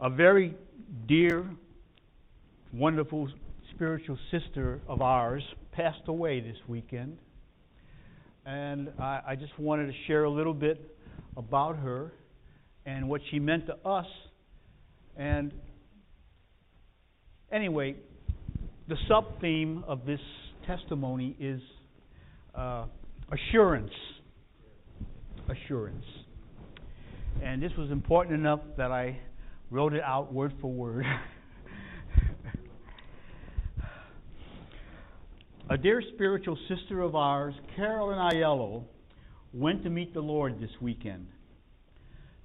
a very dear, wonderful spiritual sister of ours passed away this weekend. And I, I just wanted to share a little bit about her and what she meant to us. And anyway, the sub theme of this testimony is uh, assurance. Assurance. And this was important enough that I wrote it out word for word. A dear spiritual sister of ours, Carolyn Aiello, went to meet the Lord this weekend.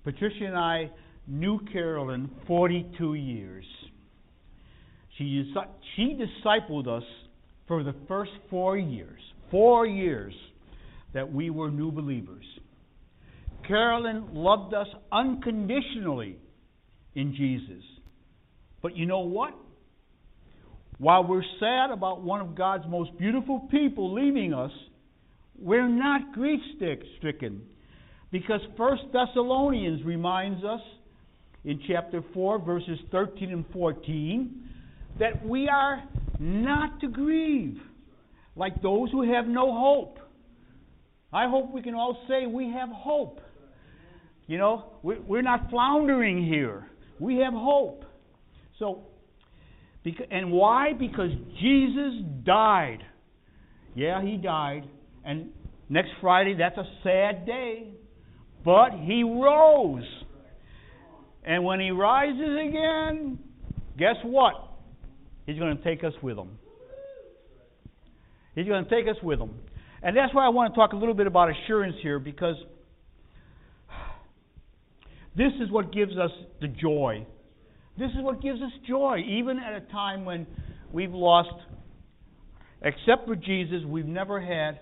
Patricia and I knew Carolyn 42 years. She, she discipled us for the first four years, four years that we were new believers. Carolyn loved us unconditionally in Jesus. But you know what? While we're sad about one of God's most beautiful people leaving us, we're not grief stricken. Because 1 Thessalonians reminds us in chapter 4, verses 13 and 14, that we are not to grieve like those who have no hope. I hope we can all say we have hope. You know, we're not floundering here. We have hope. So, and why? Because Jesus died. Yeah, he died. And next Friday, that's a sad day. But he rose. And when he rises again, guess what? He's going to take us with him. He's going to take us with him. And that's why I want to talk a little bit about assurance here because this is what gives us the joy this is what gives us joy, even at a time when we've lost, except for Jesus, we've never had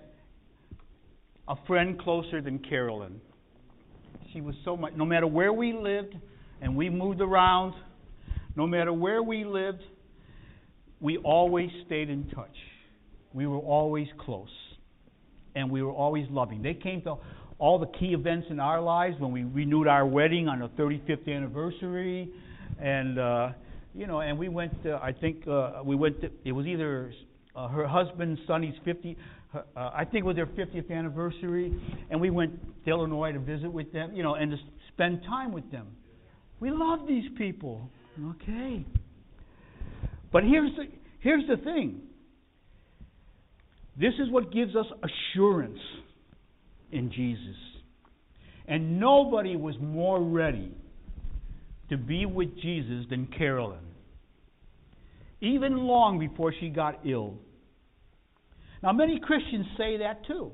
a friend closer than Carolyn. She was so much, no matter where we lived, and we moved around, no matter where we lived, we always stayed in touch. We were always close. And we were always loving. They came to all the key events in our lives when we renewed our wedding on the 35th anniversary and uh, you know, and we went. Uh, I think uh, we went. To, it was either uh, her husband Sonny's 50. Uh, I think it was their 50th anniversary, and we went to Illinois to visit with them. You know, and to spend time with them. We love these people. Okay. But here's the here's the thing. This is what gives us assurance in Jesus. And nobody was more ready to be with Jesus than Carolyn, even long before she got ill. Now, many Christians say that too.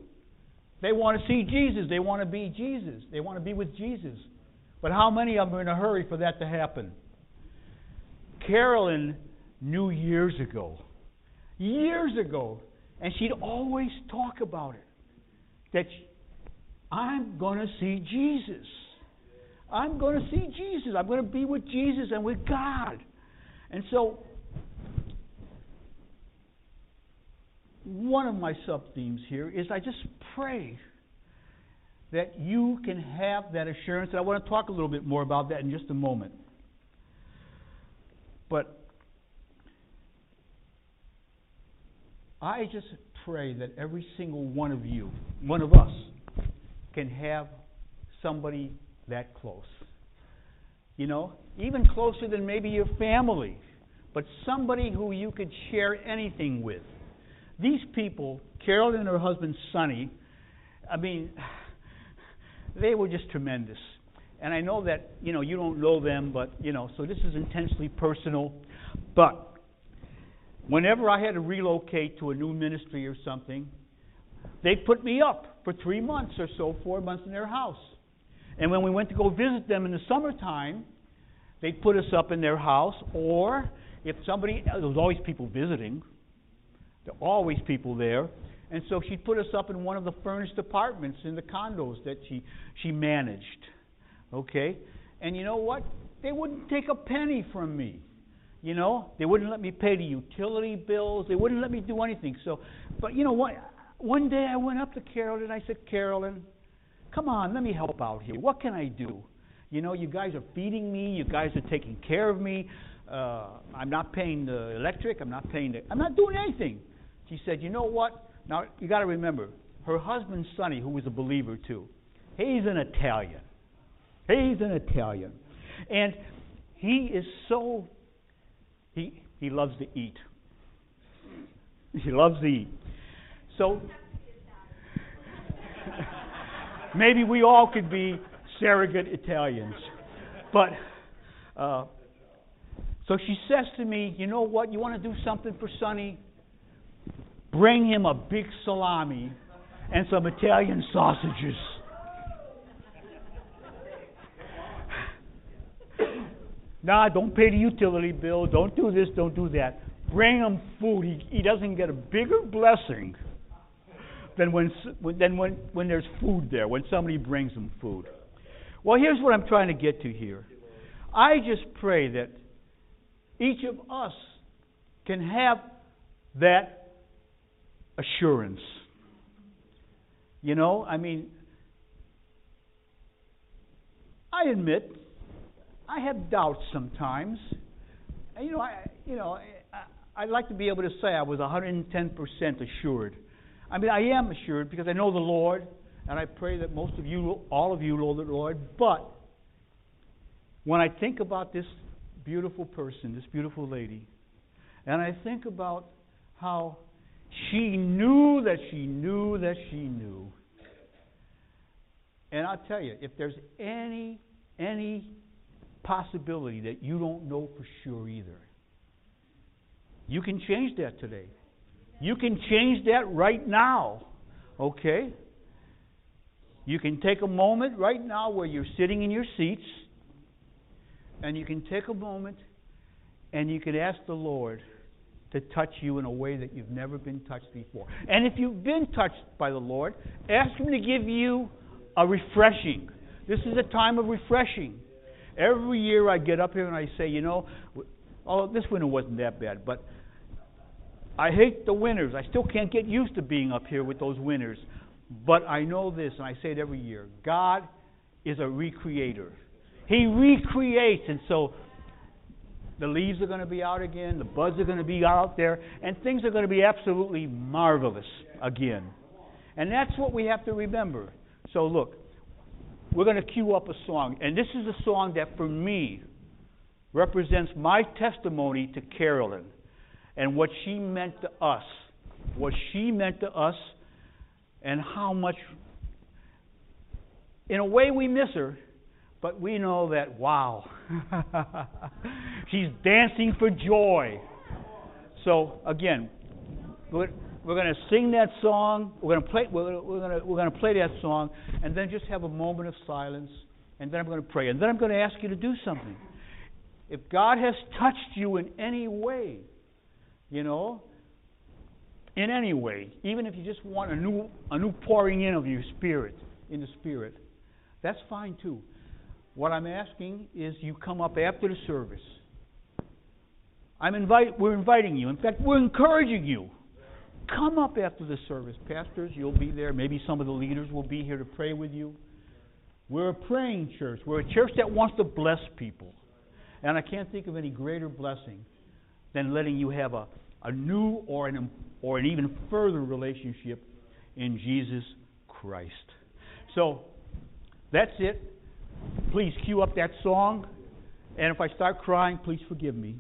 They want to see Jesus, they want to be Jesus, they want to be with Jesus. But how many of them are in a hurry for that to happen? Carolyn knew years ago, years ago, and she'd always talk about it that I'm going to see Jesus. I'm going to see Jesus. I'm going to be with Jesus and with God. And so, one of my sub themes here is I just pray that you can have that assurance. And I want to talk a little bit more about that in just a moment. But I just pray that every single one of you, one of us, can have somebody that close. You know, even closer than maybe your family, but somebody who you could share anything with. These people, Carol and her husband Sonny, I mean, they were just tremendous. And I know that, you know, you don't know them, but, you know, so this is intensely personal. But whenever I had to relocate to a new ministry or something, they put me up for three months or so, four months in their house. And when we went to go visit them in the summertime, they'd put us up in their house, or if somebody, there was always people visiting, there were always people there. And so she'd put us up in one of the furnished apartments in the condos that she, she managed. Okay? And you know what? They wouldn't take a penny from me. You know, they wouldn't let me pay the utility bills. They wouldn't let me do anything. So, but you know what? One day I went up to Carolyn and I said, Carolyn, Come on, let me help out here. What can I do? You know, you guys are feeding me. You guys are taking care of me. Uh, I'm not paying the electric. I'm not paying the. I'm not doing anything. She said, You know what? Now, you got to remember, her husband, Sonny, who was a believer too, he's an Italian. He's an Italian. And he is so. He, he loves to eat. He loves to eat. So, maybe we all could be surrogate Italians. But, uh, so she says to me, You know what? You want to do something for Sonny? Bring him a big salami and some Italian sausages. nah, don't pay the utility bill. Don't do this, don't do that. Bring him food. He, he doesn't get a bigger blessing than when, than when, when there's food there, when somebody brings them food. Well, here's what I'm trying to get to here. I just pray that each of us can have that assurance. You know, I mean, I admit I have doubts sometimes. And, you know, I, you know, I, I'd like to be able to say I was 110% assured. I mean, I am assured because I know the Lord, and I pray that most of you, all of you, know the Lord. But when I think about this beautiful person, this beautiful lady, and I think about how she knew that she knew that she knew. And I'll tell you, if there's any any possibility that you don't know for sure either, you can change that today. You can change that right now. Okay? You can take a moment right now where you're sitting in your seats and you can take a moment and you can ask the Lord to touch you in a way that you've never been touched before. And if you've been touched by the Lord, ask Him to give you a refreshing. This is a time of refreshing. Every year I get up here and I say, you know, oh, this winter wasn't that bad, but I hate the winters. I still can't get used to being up here with those winters. But I know this, and I say it every year God is a recreator. He recreates, and so the leaves are going to be out again, the buds are going to be out there, and things are going to be absolutely marvelous again. And that's what we have to remember. So, look, we're going to cue up a song, and this is a song that for me represents my testimony to Carolyn and what she meant to us. What she meant to us, and how much, in a way, we miss her but we know that, wow, she's dancing for joy. So, again, we're, going to sing that song. We're going to play. We're going to we're going to play that song, and then just have a moment of silence, and then I'm going to pray, and then I'm going to ask you to do something. If God has touched you in any way, you know, in any way, even if you just want a new a new pouring in of your spirit in the spirit, that's fine too. What I'm asking is you come up after the service. I'm invite, we're inviting you. In fact, we're encouraging you. Come up after the service. Pastors, you'll be there. Maybe some of the leaders will be here to pray with you. We're a praying church. We're a church that wants to bless people. And I can't think of any greater blessing than letting you have a, a new or an, or an even further relationship in Jesus Christ. So, that's it. Please cue up that song. And if I start crying, please forgive me.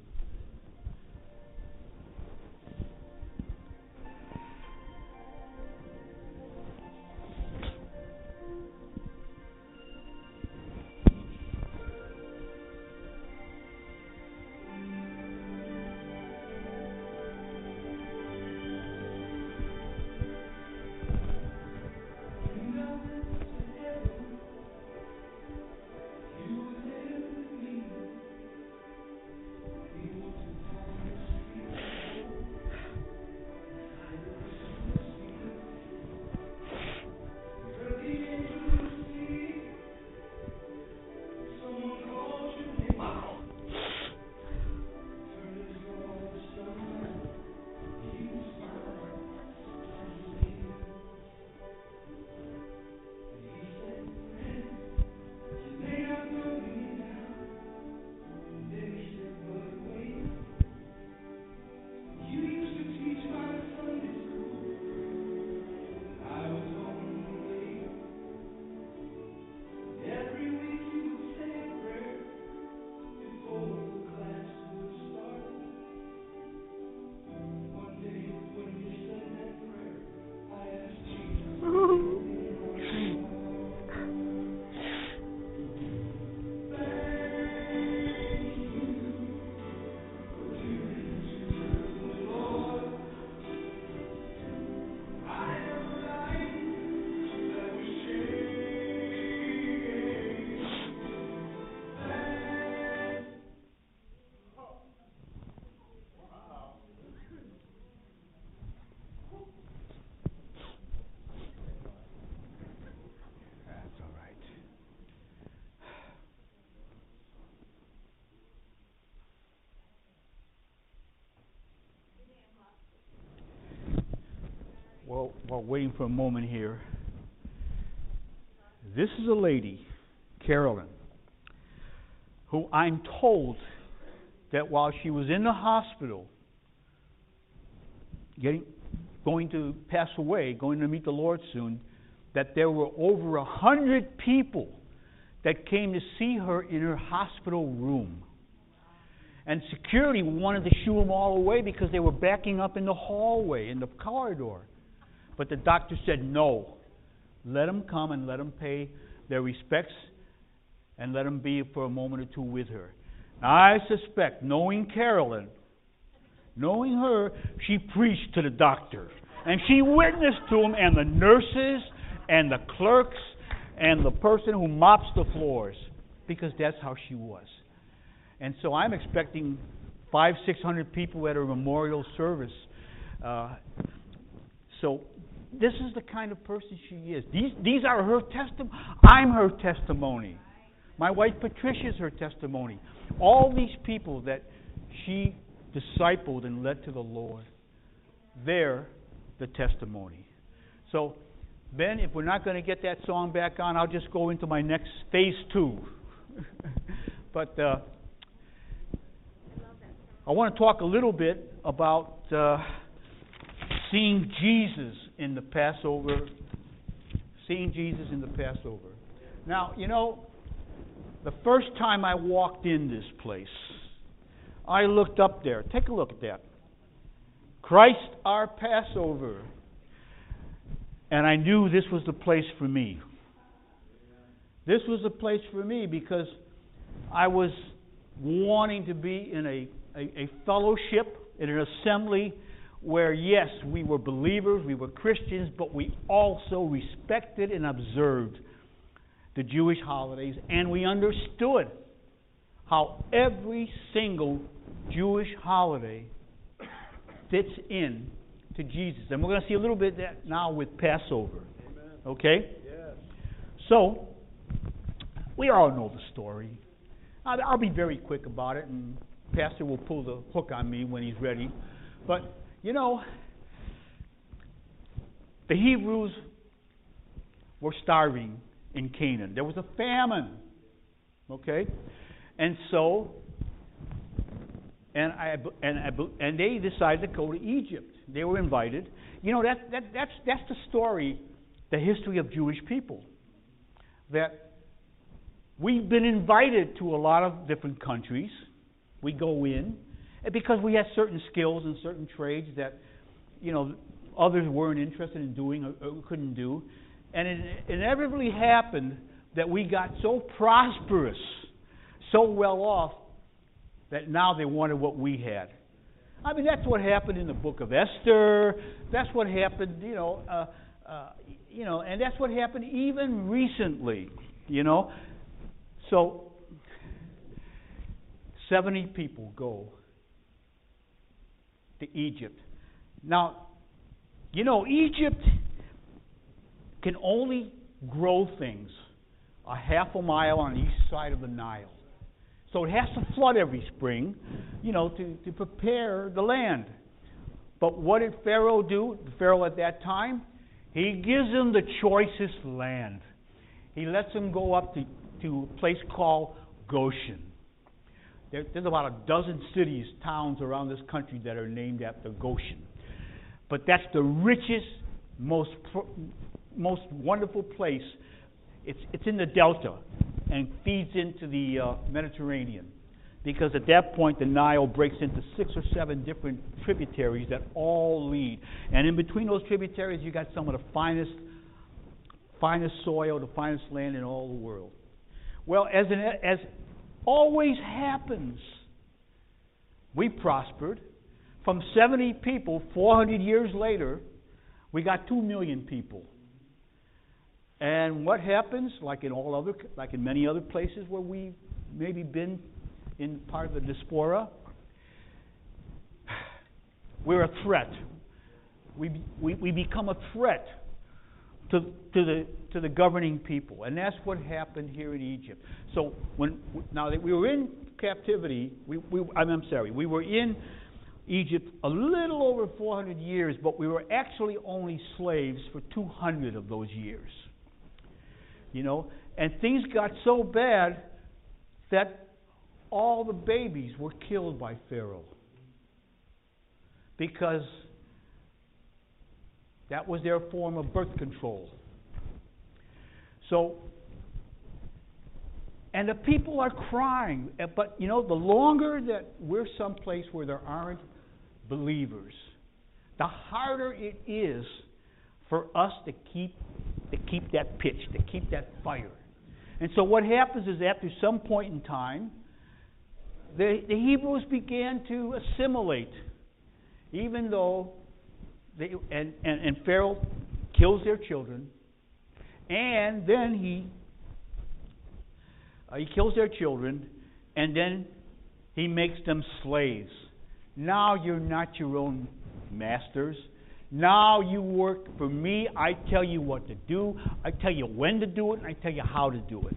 While waiting for a moment here. This is a lady, Carolyn, who I'm told that while she was in the hospital, getting, going to pass away, going to meet the Lord soon, that there were over a hundred people that came to see her in her hospital room. And security wanted to shoo them all away because they were backing up in the hallway, in the corridor. But the doctor said, no. Let them come and let them pay their respects and let them be for a moment or two with her. Now, I suspect, knowing Carolyn, knowing her, she preached to the doctor. And she witnessed to him and the nurses and the clerks and the person who mops the floors because that's how she was. And so I'm expecting five, six hundred people at her memorial service. Uh, so this is the kind of person she is. These, these are her testimony. I'm her testimony. My wife Patricia is her testimony. All these people that she discipled and led to the Lord, they're the testimony. So, Ben, if we're not going to get that song back on, I'll just go into my next phase two. but uh, I want to talk a little bit about uh, seeing Jesus in the Passover. Seeing Jesus in the Passover. Now, you know, the first time I walked in this place, I looked up there. Take a look at that. Christ our Passover. And I knew this was the place for me. This was the place for me because I was wanting to be in a a, a fellowship, in an assembly where, yes, we were believers, we were Christians, but we also respected and observed the Jewish holidays, and we understood how every single Jewish holiday fits in to Jesus. And we're going to see a little bit of that now with Passover. Amen. Okay? Yes. So, we all know the story. I'll, I'll be very quick about it, and Pastor will pull the hook on me when he's ready. But, you know, the Hebrews were starving in Canaan. There was a famine. Okay? And so, and I and I, and they decided to go to Egypt. They were invited. You know that that that's that's the story, the history of Jewish people. That we've been invited to a lot of different countries. We go in because we had certain skills and certain trades that, you know, others weren't interested in doing or, couldn't do. And it inevitably happened that we got so prosperous, so well off, that now they wanted what we had. I mean, that's what happened in the book of Esther. That's what happened, you know, uh, uh, you know, and that's what happened even recently, you know. So 70 people go to Egypt. Now, you know, Egypt can only grow things a half a mile on the east side of the Nile. So it has to flood every spring, you know, to, to prepare the land. But what did Pharaoh do? Pharaoh at that time, he gives them the choicest land. He lets them go up to, to a place called Goshen. There, there's about a dozen cities, towns around this country that are named after Goshen. But that's the richest, most, most wonderful place. It's, it's in the Delta and feeds into the uh, Mediterranean. Because at that point, the Nile breaks into six or seven different tributaries that all lead. And in between those tributaries, you got some of the finest, finest soil, the finest land in all the world. Well, as, an, as always happens. We prospered. From 70 people, 400 years later, we got 2 million people. And what happens, like in all other, like in many other places where we've maybe been in part of the diaspora, we're a threat. We, we, we become a threat to, to, the, to the governing people. And that's what happened here in Egypt. So when now that we were in captivity, we, we, I'm, I'm sorry, we were in Egypt a little over 400 years, but we were actually only slaves for 200 of those years. You know, and things got so bad that all the babies were killed by Pharaoh. Because that was their form of birth control. So, and the people are crying. Eh, but, you know, the longer that we're someplace where there aren't believers, the harder it is for us to keep to keep that pitch, to keep that fire. And so what happens is after some point in time, the, the Hebrews began to assimilate, even though they, and, and, and Pharaoh kills their children, and then he uh, he kills their children, and then he makes them slaves. Now you're not your own masters. Now you work for me. I tell you what to do. I tell you when to do it, and I tell you how to do it.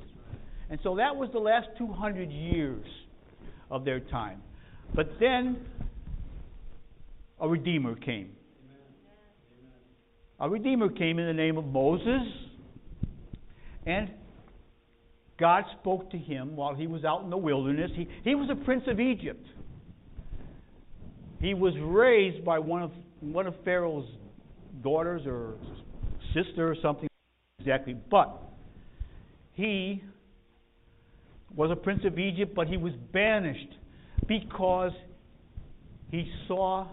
And so that was the last 200 years of their time. But then a Redeemer came. A Redeemer came in the name of Moses. And God spoke to him while he was out in the wilderness. He, he was a prince of Egypt. He was raised by one of, one of Pharaoh's daughters or sister or something exactly. But he was a prince of Egypt, but he was banished because he saw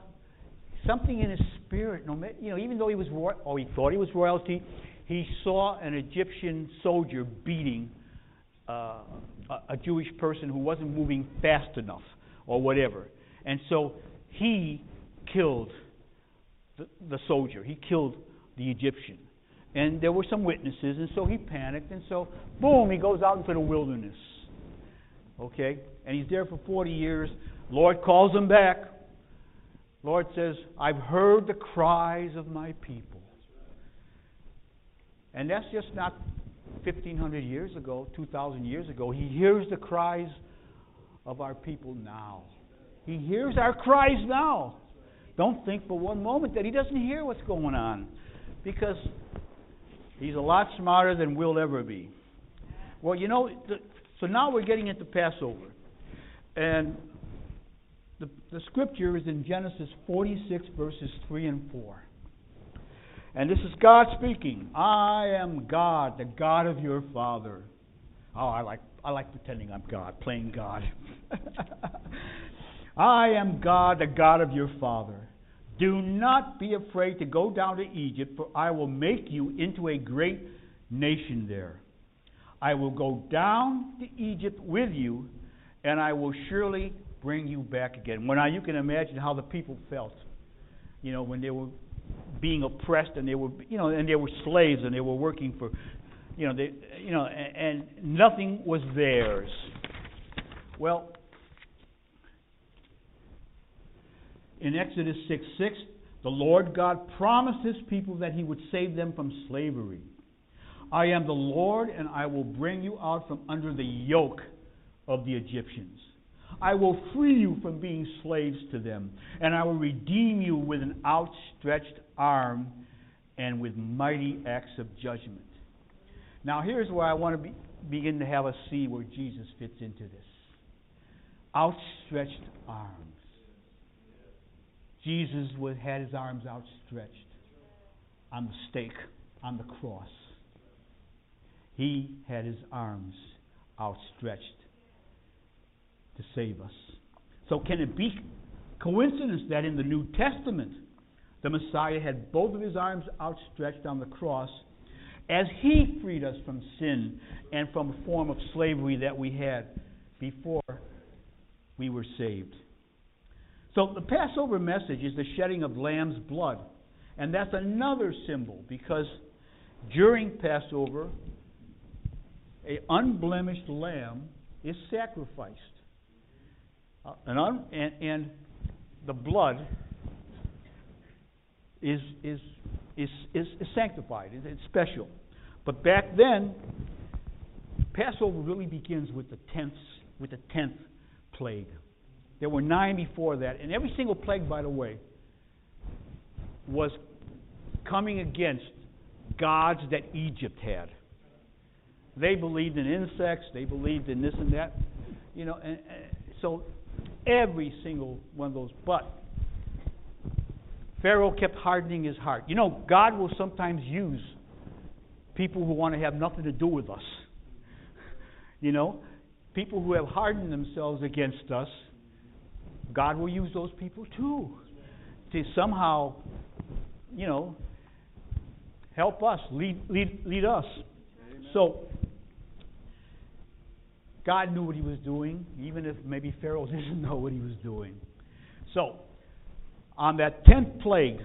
something in his spirit. No, you know, even though he was royal, or he thought he was royalty, he saw an Egyptian soldier beating uh, a, a Jewish person who wasn't moving fast enough, or whatever, and so he killed the, the soldier. He killed the Egyptian, and there were some witnesses, and so he panicked, and so boom, he goes out into the wilderness. Okay, and he's there for 40 years. Lord calls him back. Lord says, I've heard the cries of my people. And that's just not 1,500 years ago, 2,000 years ago. He hears the cries of our people now. He hears our cries now. Don't think for one moment that he doesn't hear what's going on because he's a lot smarter than we'll ever be. Well, you know, so now we're getting into Passover. And the, scripture is in Genesis 46, verses 3 and 4. And this is God speaking. I am God, the God of your father. Oh, I like I like pretending I'm God, playing God. I am God, the God of your father. Do not be afraid to go down to Egypt, for I will make you into a great nation there. I will go down to Egypt with you, and I will surely bring you back again. Well, now you can imagine how the people felt, you know, when they were being oppressed and they were, you know, and they were slaves and they were working for, you know, they, you know, and, and nothing was theirs. Well, in Exodus 6 6, the Lord God promised his people that he would save them from slavery. I am the Lord, and I will bring you out from under the yoke of the Egyptians. I will free you from being slaves to them, and I will redeem you with an outstretched arm and with mighty acts of judgment. Now, here's where I want to be, begin to have us see where Jesus fits into this outstretched arms. Jesus had his arms outstretched on the stake, on the cross. He had his arms outstretched to save us. So, can it be coincidence that in the New Testament, the Messiah had both of his arms outstretched on the cross as he freed us from sin and from a form of slavery that we had before we were saved? So, the Passover message is the shedding of lamb's blood. And that's another symbol because during Passover, a unblemished lamb is sacrificed. Uh, and, un, and, and the blood is, is, is, is, is sanctified, it's special. But back then, Passover really begins with the tenth, with the tenth plague. there were nine before that. And every single plague, by the way, was coming against gods that Egypt had. They believed in insects, they believed in this and that. You know, and, and so every single one of those. But Pharaoh kept hardening his heart. You know, God will sometimes use people who want to have nothing to do with us. You know, people who have hardened themselves against us, God will use those people too to somehow, you know, help us, lead, lead, lead us. Amen. So, God knew what he was doing, even if maybe Pharaoh didn't know what he was doing. So, on that tenth plague,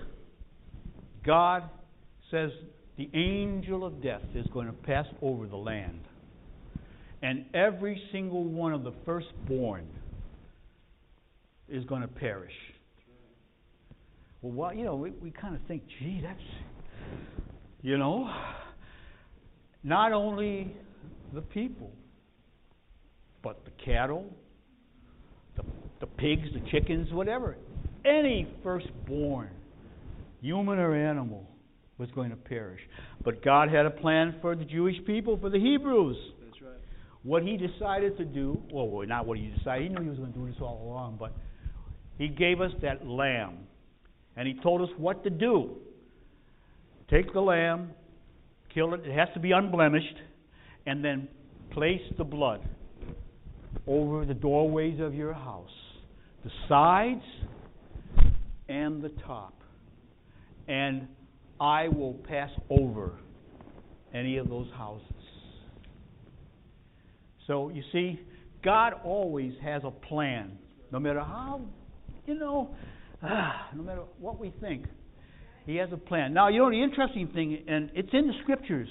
God says the angel of death is going to pass over the land. And every single one of the firstborn is going to perish. Well, what, you know, we, we kind of think, gee, that's, you know, not only the people, but the cattle, the, the pigs, the chickens, whatever. Any firstborn, human or animal, was going to perish. But God had a plan for the Jewish people, for the Hebrews. That's right. What he decided to do, well, not what he decided, he knew he was going to do this all along, but he gave us that lamb. And he told us what to do. Take the lamb, kill it, it has to be unblemished, and then place the blood over the doorways of your house, the sides and the top. And I will pass over any of those houses. So you see, God always has a plan, no matter how, you know, ah, no matter what we think. He has a plan. Now, you know, the interesting thing, and it's in the scriptures.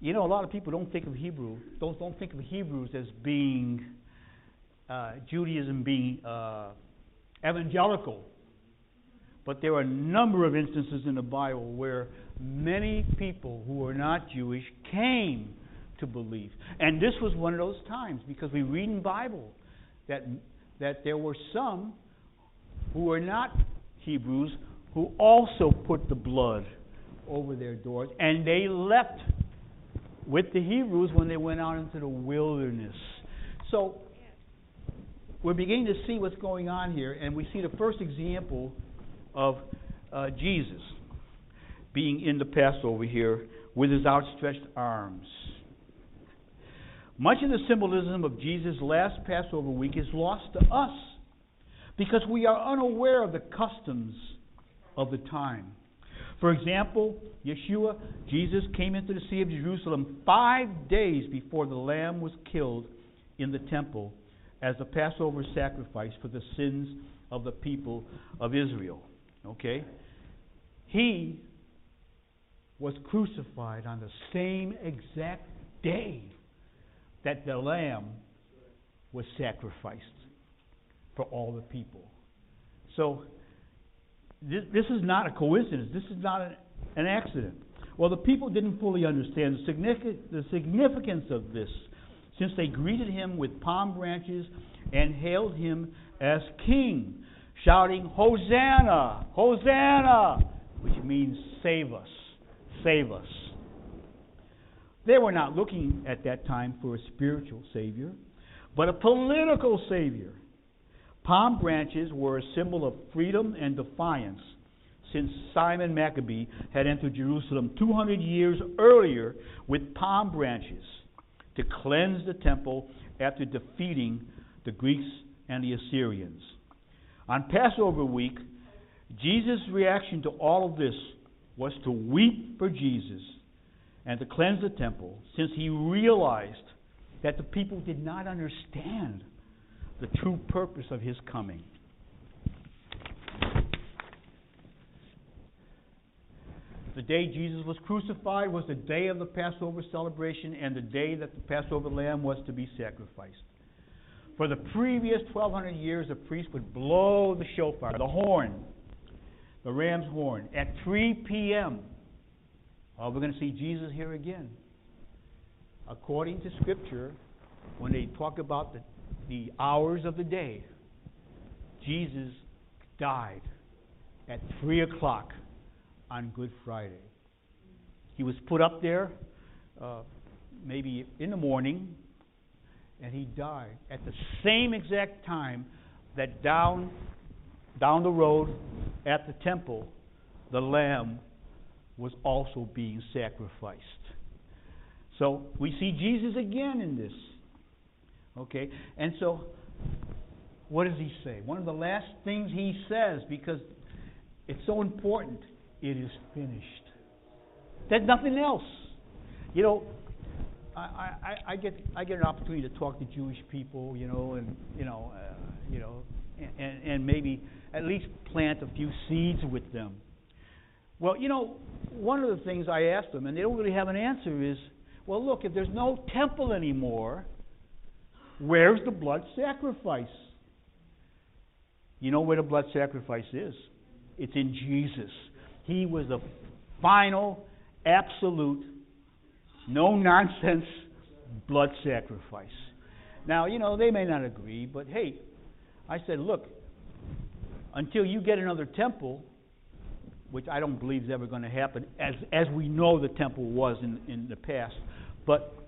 You know, a lot of people don't think of Hebrew, don't, don't think of Hebrews as being uh, Judaism being uh, evangelical. But there are a number of instances in the Bible where many people who were not Jewish came to believe. And this was one of those times because we read in Bible that that there were some who were not Hebrews who also put the blood over their doors and they left with the Hebrews when they went out into the wilderness. So we're beginning to see what's going on here, and we see the first example of uh, Jesus being in the Passover here with his outstretched arms. Much of the symbolism of Jesus' last Passover week is lost to us because we are unaware of the customs of the time. For example, Yeshua, Jesus came into the Sea of Jerusalem five days before the lamb was killed in the temple as a Passover sacrifice for the sins of the people of Israel. Okay? He was crucified on the same exact day that the lamb was sacrificed for all the people. So, this, this is not a coincidence. This is not an, an accident. Well, the people didn't fully understand the, significant, the significance of this since they greeted him with palm branches and hailed him as king, shouting, Hosanna! Hosanna! Which means save us, save us. They were not looking at that time for a spiritual Savior, but a political Savior. Palm branches were a symbol of freedom and defiance since Simon Maccabee had entered Jerusalem 200 years earlier with palm branches to cleanse the temple after defeating the Greeks and the Assyrians. On Passover week, Jesus' reaction to all of this was to weep for Jesus and to cleanse the temple, since he realized that the people did not understand the true purpose of his coming. The day Jesus was crucified was the day of the Passover celebration and the day that the Passover lamb was to be sacrificed. For the previous 1200 years, the priest would blow the shofar, the horn, the ram's horn, at 3 p.m. Oh, we're going to see Jesus here again. According to Scripture, when they talk about the the hours of the day, Jesus died at 3 o'clock on Good Friday. He was put up there uh, maybe in the morning, and he died at the same exact time that down down the road at the temple the lamb was also being sacrificed. So we see Jesus again in this. Okay? And so what does he say? One of the last things he says because it's so important, it is finished. There's nothing else. You know, I, I, I get I get an opportunity to talk to Jewish people, you know, and you know, uh, you know, and, and maybe at least plant a few seeds with them. Well, you know, one of the things I ask them, and they don't really have an answer, is, well, look, if there's no temple anymore, where's the blood sacrifice? You know where the blood sacrifice is? It's in Jesus. He was the final, absolute, no nonsense blood sacrifice. Now, you know, they may not agree, but hey, I said, look, until you get another temple, which I don't believe is ever going to happen, as, as we know the temple was in, in the past, but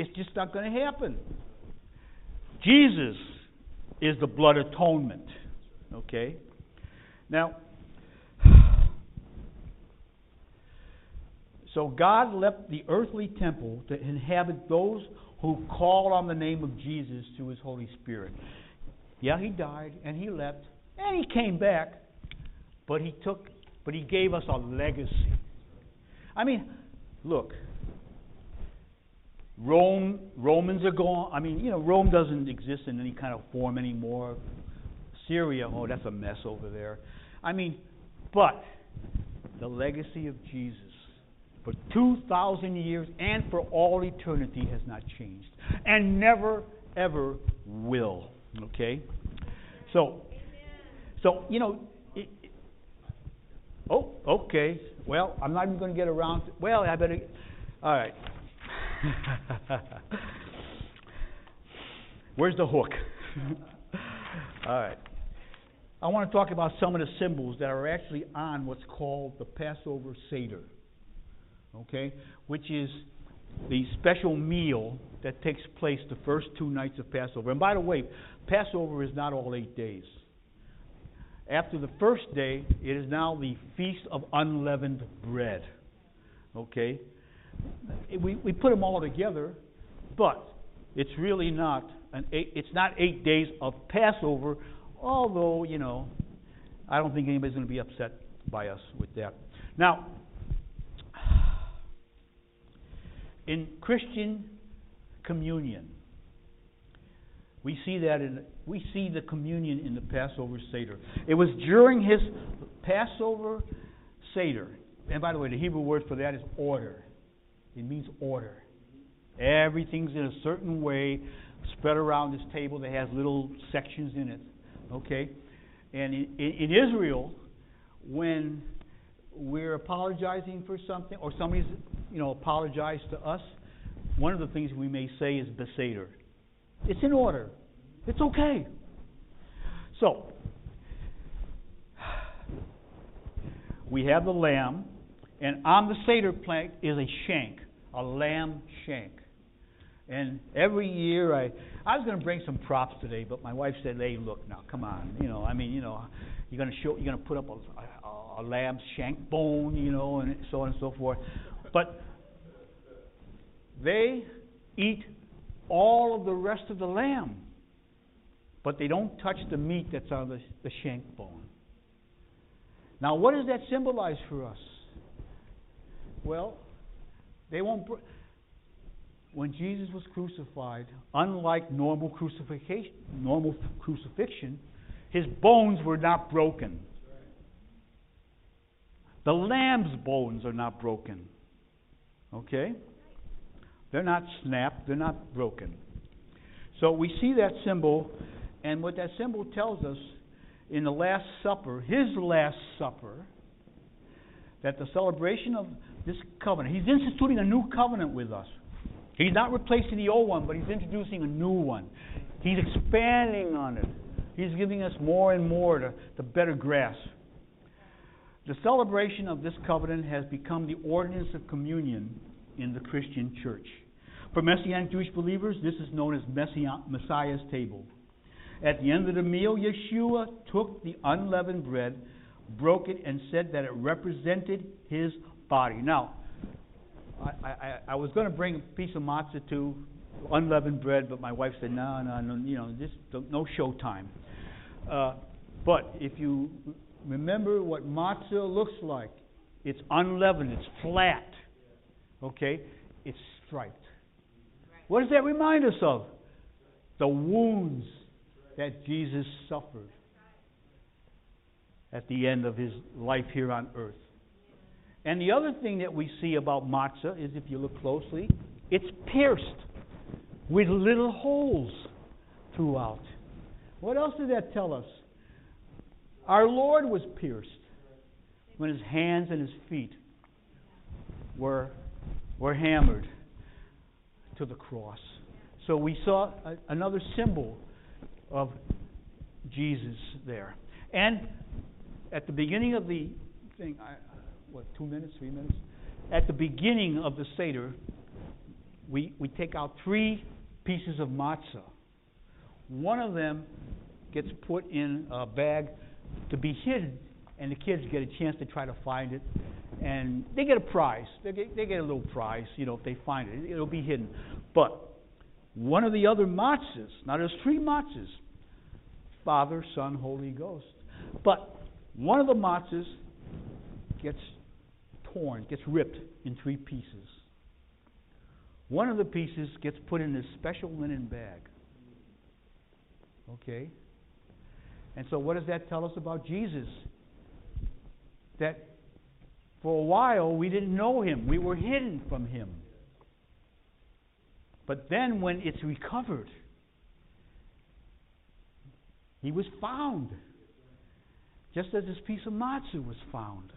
it's just not going to happen. Jesus is the blood atonement. Okay? Now, so God left the earthly temple to inhabit those who call on the name of Jesus through his Holy Spirit. Yeah, he died and he left and he came back, but he took but he gave us a legacy. I mean, look, Rome, Romans are gone. I mean, you know, Rome doesn't exist in any kind of form anymore. Syria, oh, that's a mess over there. I mean, but the legacy of Jesus for 2,000 years and for all eternity has not changed and never, ever will. Okay? So, so you know, it, oh, okay. Well, I'm not even going to get around to, well, I better, all right. Where's the hook? All right. I want to talk about some of the symbols that are actually on what's called the Passover Seder. Okay? Which is the special meal that takes place the first two nights of Passover. And by the way, Passover is not all eight days. After the first day, it is now the Feast of Unleavened Bread. Okay? We, we put them all together, but it's really not an eight, it's not eight days of Passover, although, you know, I don't think anybody's going to be upset by us with that. Now, in Christian communion, we see that in we see the communion in the Passover Seder. It was during his Passover Seder. And by the way, the Hebrew word for that is order. It means order. Everything's in a certain way spread around this table that has little sections in it. Okay? And in, in Israel, when we're apologizing for something, or somebody's, you know, apologized to us, one of the things we may say is beseder. It's in order. It's okay. So, we have the lamb, and on the Seder plate is a shank, a lamb shank. And every year I I was going to bring some props today, but my wife said, "Hey, look now, come on, you know, I mean, you know, you're going to show, you're going to put up a, a, a lamb's shank bone, you know, and so on and so forth." But they eat all of the rest of the lamb, but they don't touch the meat that's on the, the shank bone. Now, what does that symbolize for us? Well, they won't. Br- when Jesus was crucified, unlike normal crucifixion, normal crucifixion, his bones were not broken. The lamb's bones are not broken. Okay? They're not snapped, they're not broken. So we see that symbol, and what that symbol tells us in the Last Supper, his Last Supper, that the celebration of this covenant, he's instituting a new covenant with us. He's not replacing the old one, but he's introducing a new one. He's expanding on it. He's giving us more and more to, to better grasp. The celebration of this covenant has become the ordinance of communion in the Christian church. For Messianic Jewish believers, this is known as Messiah's table. At the end of the meal, Yeshua took the unleavened bread, broke it, and said that it represented his body. Now, I, I, I was going to bring a piece of matzah to unleavened bread, but my wife said, no, no, no, you know, this, no show time. Uh, but if you remember what matzah looks like, it's unleavened, it's flat, okay? It's striped. What does that remind us of? The wounds that Jesus suffered at the end of his life here on earth. And the other thing that we see about matzah is if you look closely, it's pierced with little holes throughout. What else did that tell us? Our Lord was pierced when his hands and his feet were, were hammered to the cross. So we saw a, another symbol of Jesus there. And at the beginning of the thing, I, what, two minutes, three minutes? At the beginning of the Seder, we, we take out three pieces of matzah. One of them gets put in a bag to be hidden, and the kids get a chance to try to find it. And they get a prize. They get, they get a little prize, you know, if they find it. It'll be hidden. But one of the other matzahs, now there's three matzahs Father, Son, Holy Ghost. But one of the matzahs gets torn, gets ripped in three pieces. One of the pieces gets put in this special linen bag. Okay? And so, what does that tell us about Jesus? That for a while we didn't know him, we were hidden from him. But then, when it's recovered, he was found. Just as this piece of matzah was found.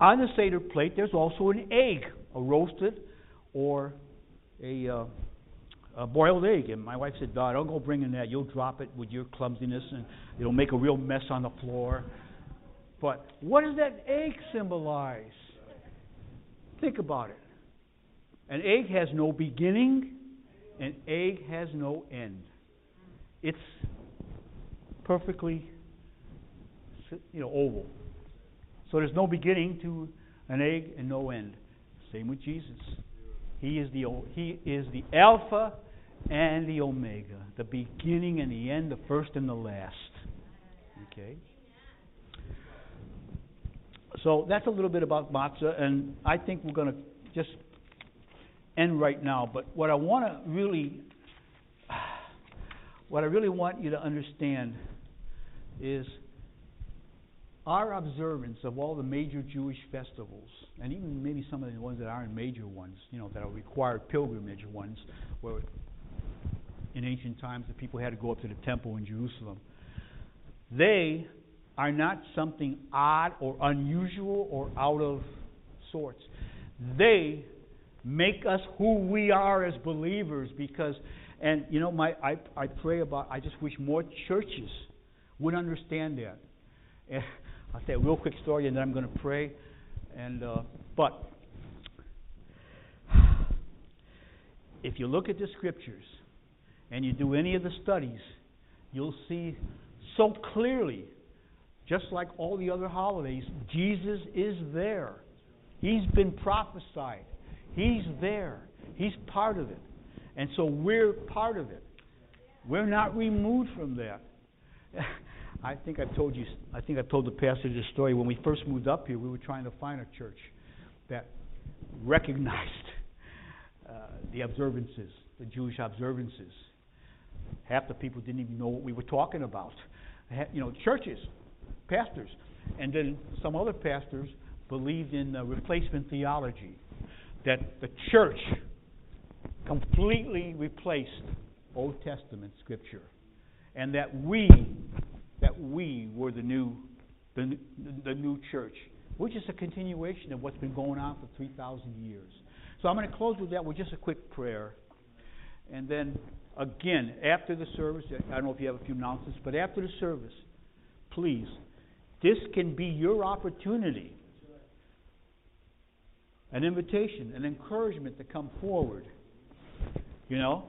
On the Seder plate, there's also an egg, a roasted or a, uh, a boiled egg. And my wife said, "God, don't go bringing that. You'll drop it with your clumsiness, and it'll make a real mess on the floor." But what does that egg symbolize? Think about it. An egg has no beginning, an egg has no end. It's perfectly, you know, oval. So there's no beginning to an egg and no end. Same with Jesus. He is the he is the Alpha and the Omega, the beginning and the end, the first and the last. Okay. So that's a little bit about matzah, and I think we're going to just end right now. But what I want to really, what I really want you to understand is our observance of all the major Jewish festivals, and even maybe some of the ones that aren't major ones, you know, that are required pilgrimage ones, where in ancient times the people had to go up to the temple in Jerusalem, they are not something odd or unusual or out of sorts. They make us who we are as believers because, and you know, my I, I pray about, I just wish more churches would understand that. I'll say a real quick story and then I'm going to pray. And uh, but if you look at the scriptures and you do any of the studies, you'll see so clearly, just like all the other holidays, Jesus is there. He's been prophesied. He's there. He's part of it. And so we're part of it. We're not removed from that. I think I've told you. I think I've told the pastor this story. When we first moved up here, we were trying to find a church that recognized uh, the observances, the Jewish observances. Half the people didn't even know what we were talking about. You know, churches, pastors, and then some other pastors believed in replacement theology, that the church completely replaced Old Testament scripture, and that we that we were the new, the, the new church, which is a continuation of what's been going on for 3,000 years. So I'm going to close with that with just a quick prayer. And then, again, after the service, I don't know if you have a few announcements, but after the service, please, this can be your opportunity an invitation, an encouragement to come forward. You know?